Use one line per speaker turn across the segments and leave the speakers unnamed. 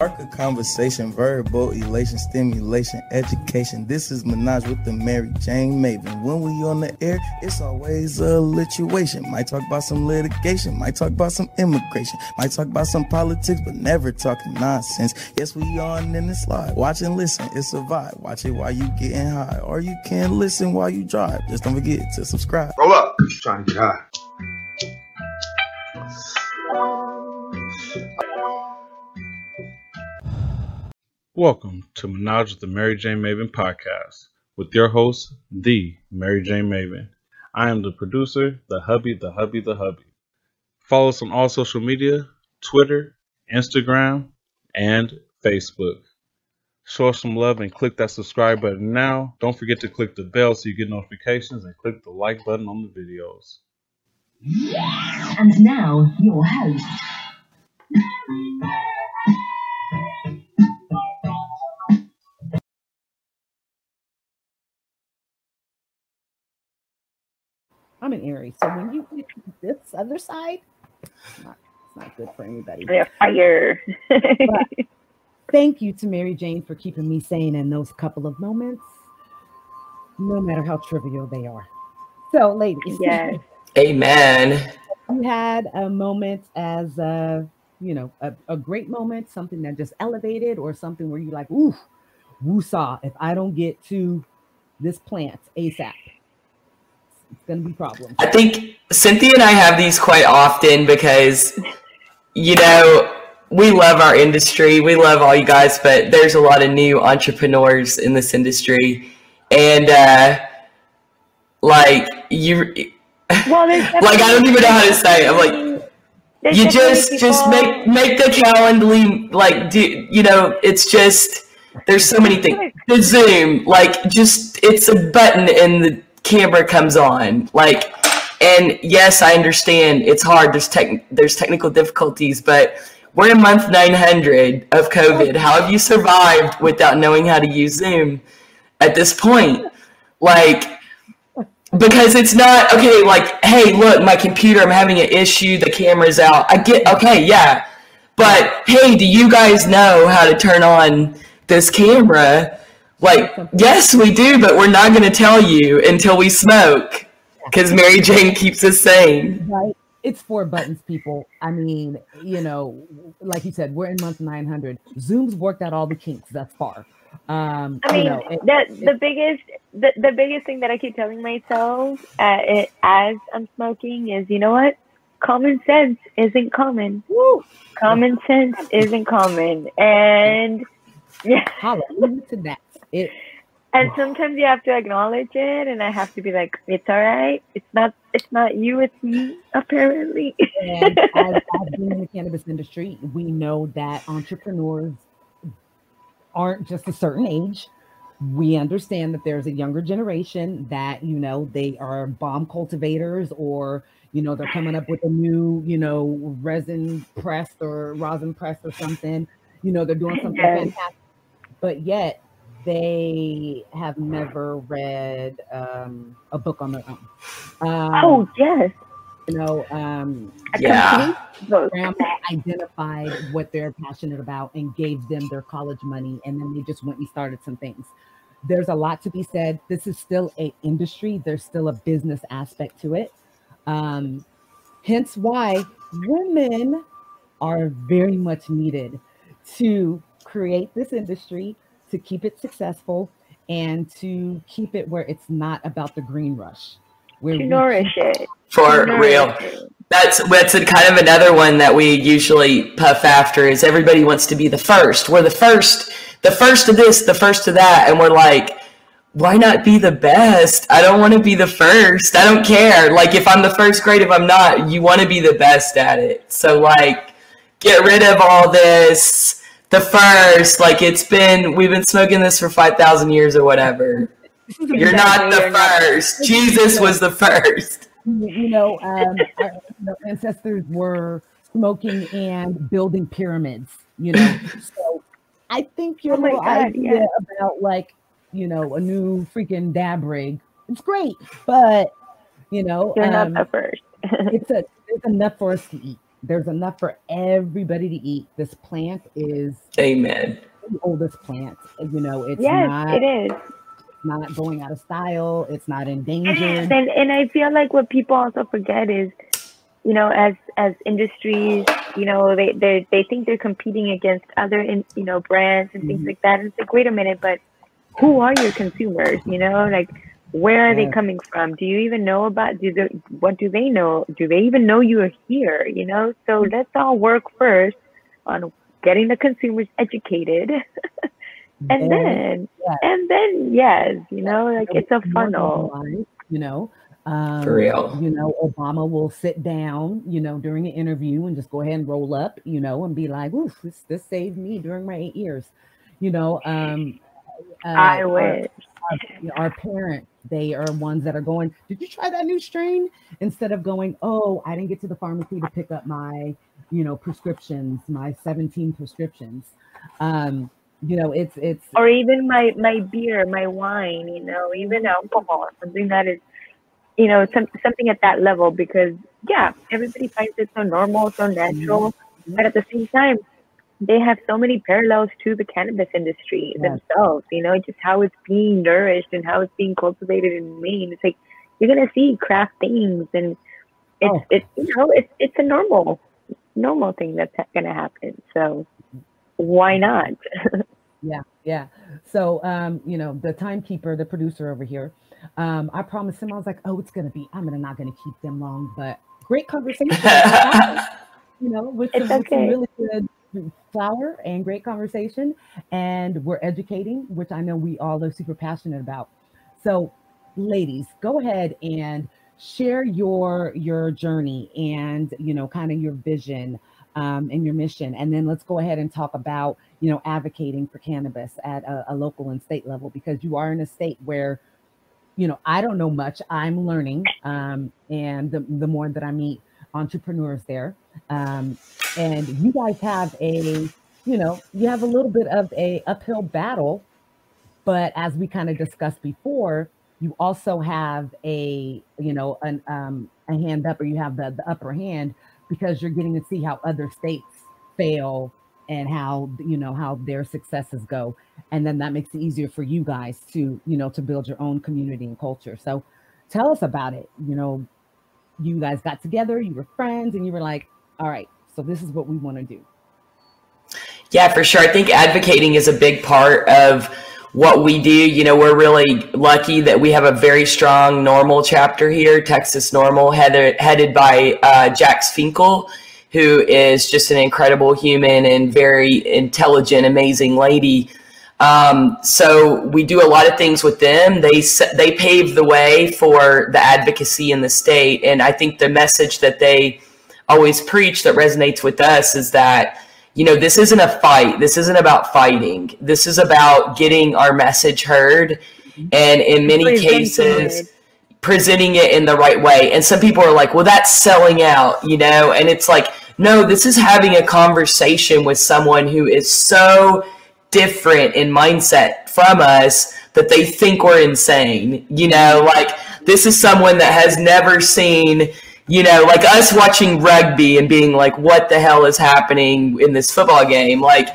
Spark a conversation, verbal elation, stimulation, education. This is Minaj with the Mary Jane Maven. When we on the air, it's always a lituation. Might talk about some litigation, might talk about some immigration, might talk about some politics, but never talking nonsense. Yes, we on in the slide. Watch and listen, it's a vibe. Watch it while you getting high, or you can listen while you drive. Just don't forget to subscribe.
Roll up. Trying to get high.
Welcome to Menage with the Mary Jane Maven podcast with your host, the Mary Jane Maven. I am the producer, the hubby, the hubby, the hubby. Follow us on all social media Twitter, Instagram, and Facebook. Show us some love and click that subscribe button now. Don't forget to click the bell so you get notifications and click the like button on the videos.
And now, your host.
I'm an Aries, so when you hit this other side, it's not, it's not good for anybody.
They're fire.
Thank you to Mary Jane for keeping me sane in those couple of moments, no matter how trivial they are. So, ladies,
yes.
Amen.
you had a moment as a, you know, a, a great moment, something that just elevated, or something where you like, ooh, woosah, if I don't get to this plant ASAP, it's gonna be problems.
I think Cynthia and I have these quite often because, you know, we love our industry. We love all you guys, but there's a lot of new entrepreneurs in this industry. And, uh, like, you,
Well,
like, I don't even know how to say it. I'm like,
there's
you
definitely
just just make make the calendly like do you know it's just there's so many things the zoom like just it's a button in the camera comes on. Like and yes i understand it's hard. There's tech there's technical difficulties but we're in month 900 of covid. How have you survived without knowing how to use zoom at this point? Like because it's not okay like hey look my computer i'm having an issue the camera's out. I get okay yeah. But hey do you guys know how to turn on this camera like yes we do but we're not going to tell you until we smoke because mary jane keeps us sane
right? It's four buttons, people. I mean, you know, like you said, we're in month 900. Zoom's worked out all the kinks thus far. Um,
I
you
mean,
know, it-
the the biggest the, the biggest thing that I keep telling myself uh, it, as I'm smoking is, you know what? Common sense isn't common.
woo,
Common sense isn't common, and yeah,
hallelujah to that. It,
and sometimes you have to acknowledge it, and I have to be like, it's all right. It's not it's not you, it's me. Apparently.
and as, as being in the cannabis industry, we know that entrepreneurs aren't just a certain age. We understand that there's a younger generation that, you know, they are bomb cultivators or, you know, they're coming up with a new, you know, resin press or rosin press or something. You know, they're doing something
Yes.
fantastic. But yet they have never read um, a book on their own. Um,
oh yes.
you know, um,
Yeah.
complete book.
grandma identified what they're passionate about and gave them their college money and then they just went and started some things there's a lot to be said this is still a industry there's still a business aspect to it um, hence why women are very much needed to create this industry to keep it successful and to keep it where it's not about the green rush where
To
we
nourish it.
for
To
real
it.
That's that's a kind of another one that we usually puff after is everybody wants to be the first. We're the first, the first of this, the first of that, and we're like, why not be the best? I don't want to be the first. I don't care. Like if I'm the first, great. If I'm not, you want to be the best at it. So like, get rid of all this. The first, like it's been, we've been smoking this for five thousand years or whatever. You're not the
you're not-
first. Jesus was the first.
you know, um, our you ancestors were smoking and building pyramids, you know. So I think your
Oh
little
God,
idea
yeah.
about like, you know, a new freaking dab rig, it's great, but you know,
You're
um,
not the first.
it's a it's enough for us to eat. There's enough for everybody to eat. This plant is
Amen.
the oldest plant. You know, it's
yes,
not
it is.
not going out of style. It's not endangered.
And and I feel like what people also forget is, you know, as as industries, you know, they they they think they're competing against other in, you know brands and things
Mhm.
like that. And it's like, wait a minute, but who are your consumers? You know, like where are they coming from? Do you even know about? Do they, what do they know? Do they even know you are here? You know, so let's all work first on getting the consumers educated, and then
yeah.
and then yes, you know, like it's a funnel.
You know, um,
For real.
You know, Obama will sit down, you know, during an interview and just go ahead and roll up, you know, and be like, "Oof, this this saved me during my eight years." You know, um, uh,
I
our-
wish.
our, our parents, they are ones that are going, Did you try that new strain? Instead of going, Oh, I didn't get to the pharmacy to pick up my, you know, prescriptions, my 17 prescriptions. Um, you know, it's it's
or even my my beer, my wine, you know, even alcohol, something that is, you know, some, something at that level. Because yeah, everybody finds it so normal, so natural, but at the same time, they have so many parallels to the cannabis industry
Yes.
themselves. You know, just how it's being nourished and how it's being cultivated in Maine. It's like you're gonna see craft things, and it's
Oh.
it's you know it's it's a normal normal thing that's gonna happen. So why not?
Yeah, yeah. So, um, you know, the timekeeper, the producer over here, um, I promised him I was like, oh, it's gonna be. I'm gonna not gonna keep them long, but great conversation. you know, with some,
It's
with some really good flower and great conversation, and we're educating, which I know we all are super passionate about. So, ladies, go ahead and share your your journey and you know, kind of your vision um, and your mission, and then let's go ahead and talk about you know advocating for cannabis at a, a local and state level because you are in a state where you know i don't know much i'm learning um, and the, the more that i meet entrepreneurs there. Um, and you guys have a you know you have a little bit of a uphill battle but as we kind of discussed before you also have a you know an um, a hand up or you have the, the upper hand because you're getting to see how other states fail and how you know how their successes go. And then that makes it easier for you guys to you know to build your own community and culture. So tell us about it you know you guys got together you were friends and you were like all right so this is what we want to do
Yeah, for sure. I think advocating is a big part of what we do. You know, we're really lucky that we have a very strong NORML chapter here, Texas NORML, headed, headed by uh, Jax Finkel, who is just an incredible human and very intelligent, amazing lady. Um, so we do a lot of things with them. They they pave the way for the advocacy in the state, and I think the message that they always preach that resonates with us is that you know this isn't a fight. This isn't about fighting. This is about getting our message heard, and in many cases presenting it in the right way. And some people are like, well, that's selling out, you know? And it's like, no, this is having a conversation with someone who is so different in mindset from us that they think we're insane. You know, like this is someone that has never seen, you know, like us watching rugby and being like, what the hell is happening in this football game? Like,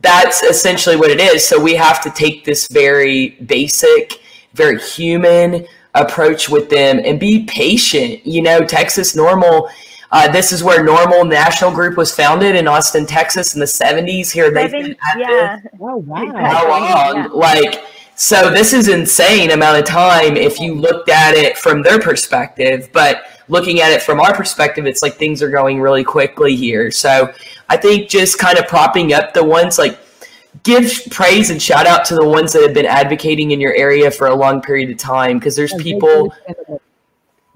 that's essentially what it is. So we have to take this very basic, very human approach with them and be patient. You know, Texas NORML. Uh, this is where NORML National Group was founded in Austin, Texas, in the '70s. Here they've been active
yeah.
oh wow
how long?
Yeah.
Like, so this is insane amount of time if you looked at it from their perspective, but looking at it from our perspective, it's like things are going really quickly here. So I think just kind of propping up the ones like give praise and shout out to the ones that have been advocating in your area for a long period of time because there's people
really spend it.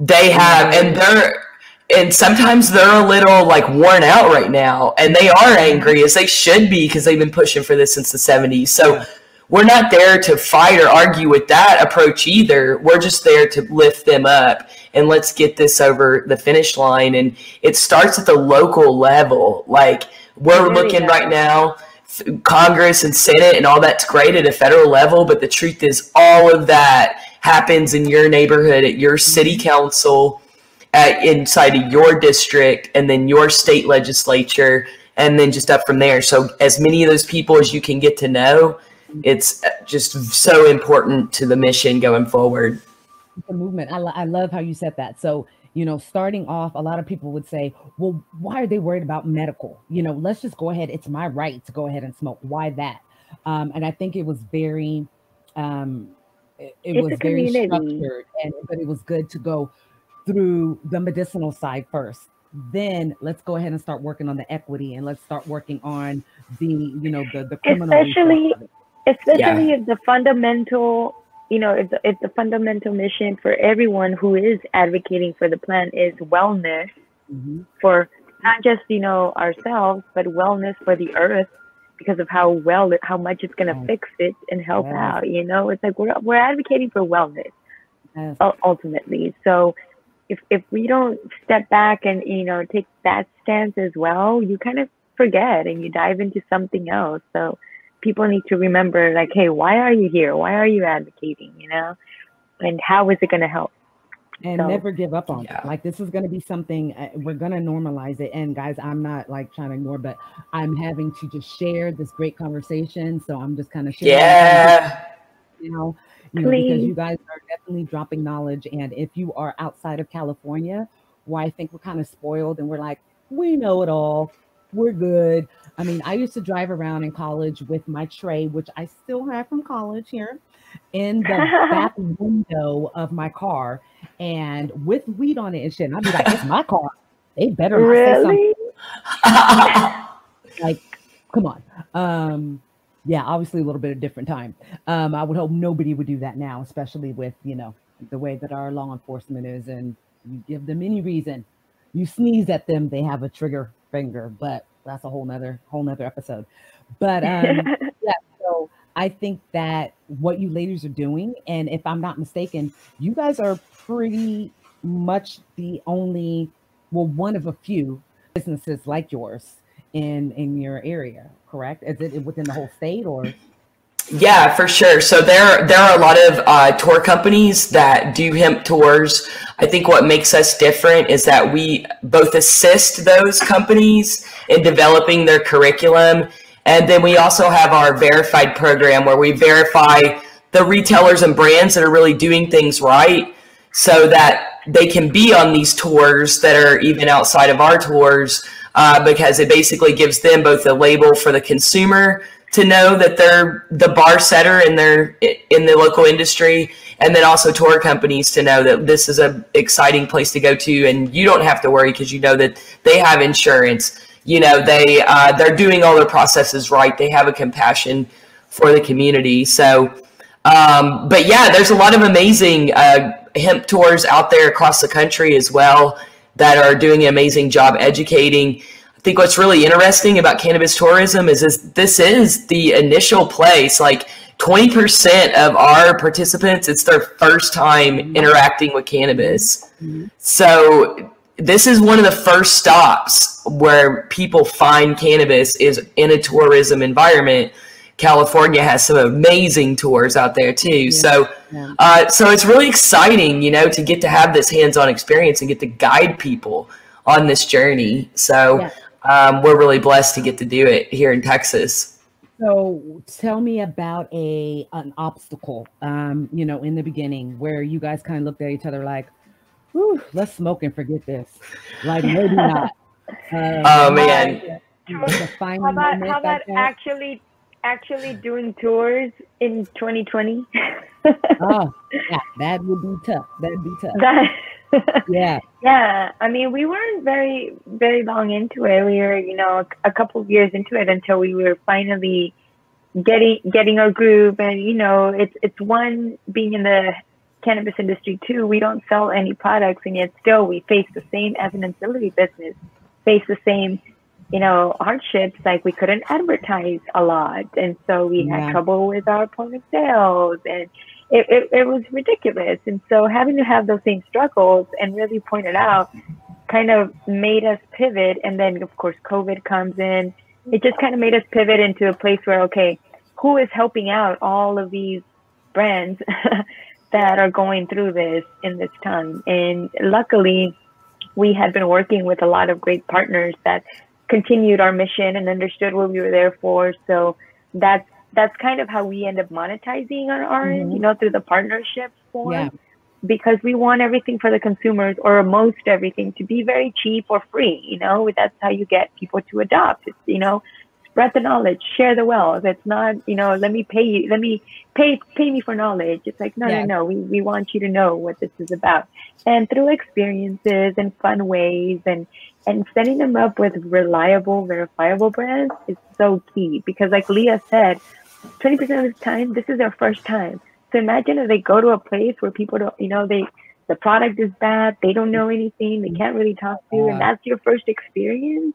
they have and they're and sometimes they're a little like worn out right now and they are angry as they should be because they've been pushing for this since the 70s so we're not there to fight or argue with that approach either. We're just there to lift them up and let's get this over the finish line. And it starts at the local level. Like we're
really
looking
does.
right now congress and senate and all that's great at a federal level but the truth is all of that happens in your neighborhood at your city mm-hmm. council at, inside of your district and then your state legislature and then just up from there. So as many of those people as you can get to know, it's just so important to the mission going forward.
The movement. I, lo- I love how you said that. So you know, starting off, a lot of people would say, well, why are they worried about medical? You know, let's just go ahead. It's my right to go ahead and smoke. Why that? Um, and I think it was very, um, it, it was very structured, and but it was good to go through the medicinal side first. Then let's go ahead and start working on the equity, and let's start working on the, you know, the the criminal.
Especially, especially yeah. if the fundamental you know, if the, if the fundamental mission for everyone who is advocating for the plan is wellness mm-hmm. for not just you know ourselves, but wellness for the earth because of how well it, how much it's gonna yes. fix it and help yes. out. You know, it's like we're we're advocating for wellness yes. ultimately. So if if we don't step back and you know take that stance as well, you kind of forget and you dive into something else. So people need to remember like hey why are you here? Why are you advocating you know? And how is it going to help?
And so, never give up on yeah. it like this is going to be something uh, we're going to normalize it. And guys i'm not like trying to ignore but i'm having to just share this great conversation. So i'm just kind of sharing
yeah.
you know you know, because you guys are definitely dropping knowledge and if you are outside of california why i think we're kind of spoiled and we're like we know it all we're good I mean, I used to drive around in college with my tray, which I still have from college here, in the back window of my car, and with weed on it and shit. And I'd be like, "It's my car. They better not really? say something." like, come on. Um, yeah, obviously a little bit of different time. Um, I would hope nobody would do that now, especially with you know the way that our law enforcement is, and you give them any reason, you sneeze at them, they have a trigger finger, but that's a whole nother whole nother episode. But um, yeah, so I think that what you ladies are doing, and if I'm not mistaken, you guys are pretty much the only, well, one of a few businesses like yours in in your area. Correct? Is it within the whole state or?
Yeah, for sure. So there there are a lot of uh, tour companies that do hemp tours. I think what makes us different is that we both assist those companies in developing their curriculum, and then we also have our verified program where we verify the retailers and brands that are really doing things right, so that they can be on these tours that are even outside of our tours, uh, because it basically gives them both a label for the consumer to know that they're the bar setter in their in the local industry and then also tour companies to know that this is a exciting place to go to and you don't have to worry because you know that they have insurance. You know they uh, they're doing all their processes right. They have a compassion for the community. So um, but yeah there's a lot of amazing uh, hemp tours out there across the country as well that are doing an amazing job educating I think what's really interesting about cannabis tourism is, is this is the initial place. Like 20% of our participants, it's their first time interacting with cannabis. Mm-hmm. So this is one of the first stops where people find cannabis is in a tourism environment. California has some amazing tours out there too. Yeah. So, yeah. Uh, so it's really exciting, you know, to get to have this hands-on experience and get to guide people on this journey. So, yeah um, we're really blessed to get to do it here in Texas.
So tell me about a an obstacle, um, you know, in the beginning where you guys kind of looked at each other like, let's smoke and forget this. Like maybe not.
Uh, oh man.
How about, how about actually actually doing tours in 2020?
oh, ah, yeah, that would be tough. That'd be tough. That, yeah.
Yeah. I mean, we weren't very, very long into it. We were, you know, a couple of years into it until we were finally getting getting our groove. And you know, it's it's one being in the cannabis industry too. We don't sell any products, and yet still we face the same as an ancillary business, face the same, you know, hardships. Like we couldn't advertise a lot, and so we yeah. had trouble with our point of sales and it, it, it was ridiculous. And so having to have those same struggles and really point it out kind of made us pivot. And then, of course, COVID comes in. It just kind of made us pivot into a place where, okay, who is helping out all of these brands that are going through this in this time? And luckily, we had been working with a lot of great partners that continued our mission and understood what we were there for. So that's that's kind of how we end up monetizing on our end, you mm-hmm. know, through the partnership form.
Yeah.
Because we want everything for the consumers or most everything to be very cheap or free, you know, that's how you get people to adopt. It's, you know, spread the knowledge, share the wealth. It's not, you know, let me pay you, let me pay pay me for knowledge. It's like, no,
Yeah.
no, no. We we want you to know what this is about. And through experiences and fun ways and and setting them up with reliable, verifiable brands is so key because like Leah said, 20% of the time, this is their first time. So imagine if they go to a place where people don't, you know, they, the product is bad, they don't know anything, they can't really talk to you, and that's your first experience.